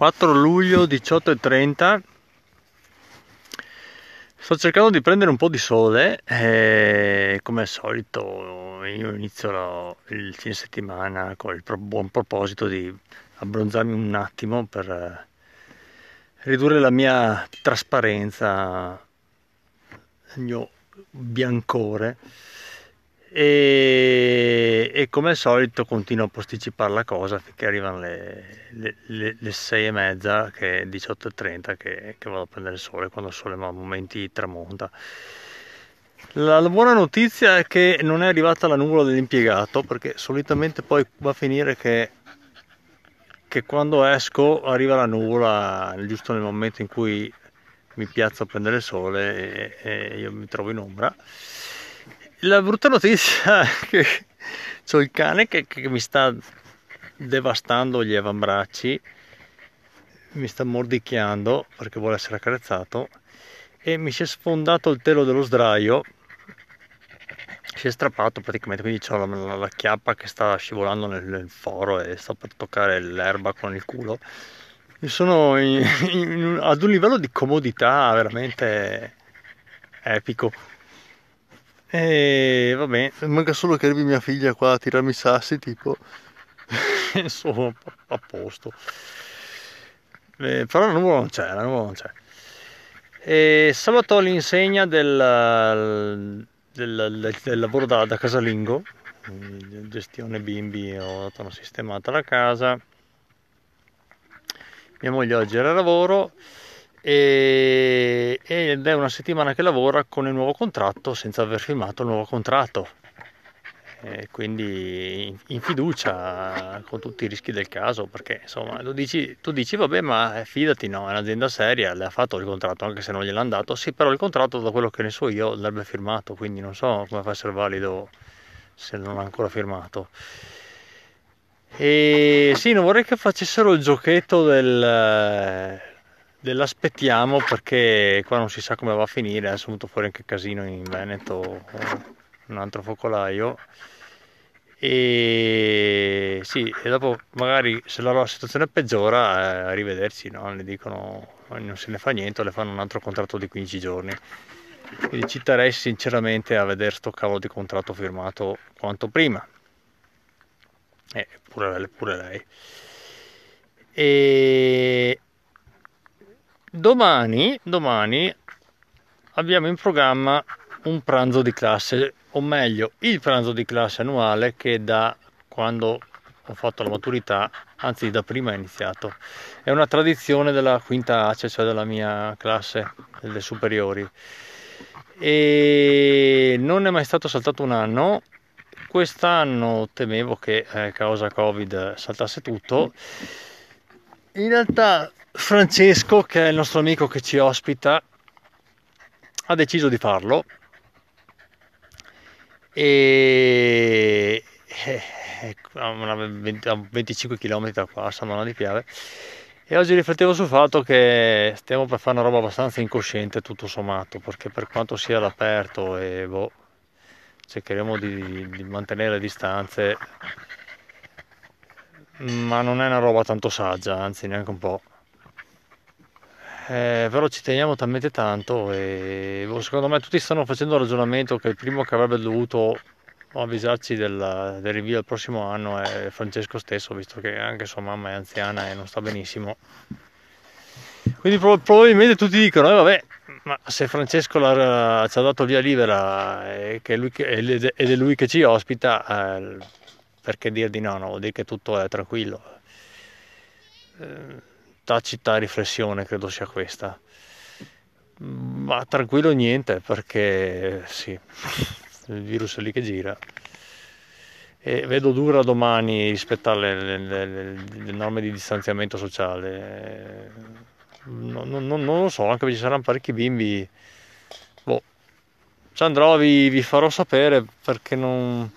4 luglio 18.30 sto cercando di prendere un po' di sole e come al solito io inizio il fine settimana con il buon proposito di abbronzarmi un attimo per eh, ridurre la mia trasparenza il mio biancore. E, e, come al solito continuo a posticipare la cosa finché arrivano le, le, le, le 6 e mezza che è 18.30 che, che, vado a prendere il sole quando il sole a momenti tramonta. La, la, buona notizia è che non è arrivata la nuvola dell'impiegato perché solitamente poi va a finire che, che quando esco arriva la nuvola giusto nel momento in cui mi piazzo a prendere il sole e, e io mi trovo in ombra. La brutta notizia è che ho il cane che, che, mi sta devastando gli avambracci, mi sta mordicchiando perché vuole essere accarezzato e mi si è sfondato il telo dello sdraio, si è strappato praticamente, quindi ho la, la, la, chiappa che sta scivolando nel, nel, foro e sto per toccare l'erba con il culo. Io sono in, in, ad un livello di comodità veramente epico. E vabbè, manca solo che arrivi mia figlia qua a tirarmi i sassi, tipo. Sono a posto. Eh, però la nuvola non c'è, la nuvola non c'è. E sabato all'insegna del, del, del lavoro da, da, casalingo, gestione bimbi, ho dato una sistemata alla casa. Mia moglie oggi era a lavoro e, ed è una settimana che lavora con il nuovo contratto senza aver firmato il nuovo contratto. E quindi in fiducia con tutti i rischi del caso perché insomma tu dici, tu dici vabbè ma fidati no è un'azienda seria le ha fatto il contratto anche se non gliel'ha dato. Sì però il contratto da quello che ne so io l'avrebbe firmato quindi non so come fa a essere valido se non ha ancora firmato. E sì non vorrei che facessero il giochetto del dell'aspettiamo perché qua non si sa come va a finire adesso è venuto fuori anche casino in Veneto un altro focolaio. E sì e dopo magari se la situazione peggiora eh, arrivederci no? le dicono non se ne fa niente le fanno un altro contratto di 15 giorni. Quindi ci terrei sinceramente a vedere sto cavolo di contratto firmato quanto prima. Eh, pure, pure lei. E Domani, domani abbiamo in programma un pranzo di classe, o meglio, il pranzo di classe annuale che da quando ho fatto la maturità, anzi da prima è iniziato. È una tradizione della quinta ACE, cioè della mia classe, delle superiori. E non è mai stato saltato un anno. Quest'anno temevo che a eh, causa Covid saltasse tutto. In realtà Francesco, che è il nostro amico che ci ospita, ha deciso di farlo. E a 25 km da qua, a San di Piave e oggi riflettevo sul fatto che stiamo per fare una roba abbastanza incosciente tutto sommato perché per quanto sia all'aperto e boh, cercheremo di, di mantenere le distanze ma non è una roba tanto saggia anzi neanche un po' eh, però ci teniamo talmente tanto e boh, secondo me tutti stanno facendo il ragionamento che il primo che avrebbe dovuto avvisarci del, del rinvio del prossimo anno è Francesco stesso, visto che anche sua mamma è anziana e non sta benissimo. Quindi pro- probabilmente tutti dicono, eh, vabbè, ma se Francesco ci ha dato via libera e che lui, ed è lui che ci ospita, eh, perché dir di no? No, vuol dire che tutto è tranquillo. Eh, tacita riflessione credo sia questa. Ma tranquillo niente perché sì, il virus è lì che gira. E vedo dura domani rispettare le, le, le, le norme di distanziamento sociale. Non, non, non, lo so, anche perché ci saranno parecchi bimbi. Boh, ci andrò, vi, vi farò sapere perché non,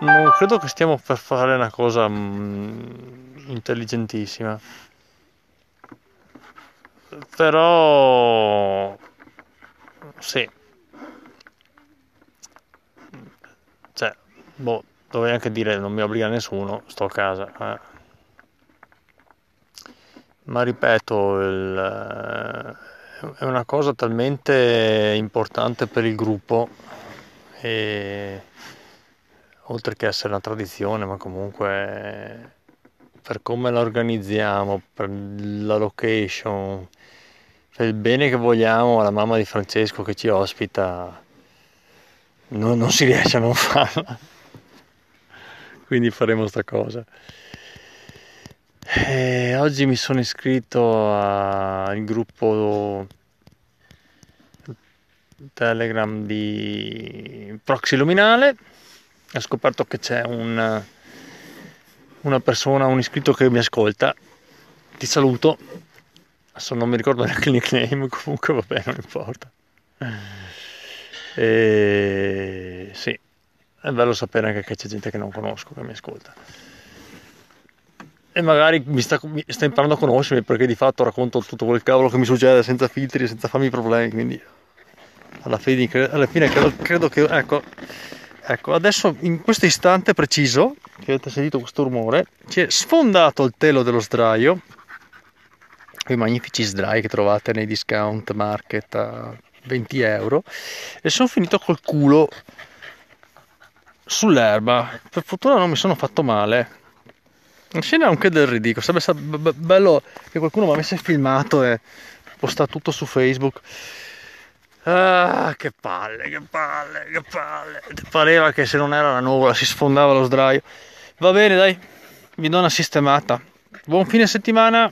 non credo che stiamo per fare una cosa mm, intelligentissima. Però sì. Cioè, boh, dovrei anche dire non mi obbliga nessuno, sto a casa. Eh. ma ripeto, il, è una cosa talmente importante per il gruppo e oltre che essere una tradizione, ma comunque per come la organizziamo, per la location, per il bene che vogliamo alla mamma di Francesco che ci ospita, non, non si riesce a non farla. Quindi faremo sta cosa. E oggi mi sono iscritto al gruppo Telegram di Proxy Luminale. Ho scoperto che c'è un una persona, un iscritto che mi ascolta, ti saluto. Adesso non mi ricordo neanche il nickname, comunque vabbè, non importa. E sì, è bello sapere anche che c'è gente che non conosco che mi ascolta. E magari mi sta, mi sta imparando a conoscermi perché di fatto racconto tutto quel cavolo che mi succede senza filtri, senza farmi problemi. Quindi alla fine, alla fine credo, credo che ecco, Ecco, adesso in questo istante preciso, che avete sentito questo rumore, si è sfondato il telo dello sdraio, quei magnifici sdrai che trovate nei discount market a 20 euro, e sono finito col culo sull'erba. Per fortuna non mi sono fatto male. La scena anche del ridicolo, sarebbe bello che qualcuno mi avesse filmato e postato tutto su Facebook. Ah, che palle, che palle, che palle. Pareva che se non era la nuvola si sfondava lo sdraio. Va bene, dai, vi do una sistemata. Buon fine settimana.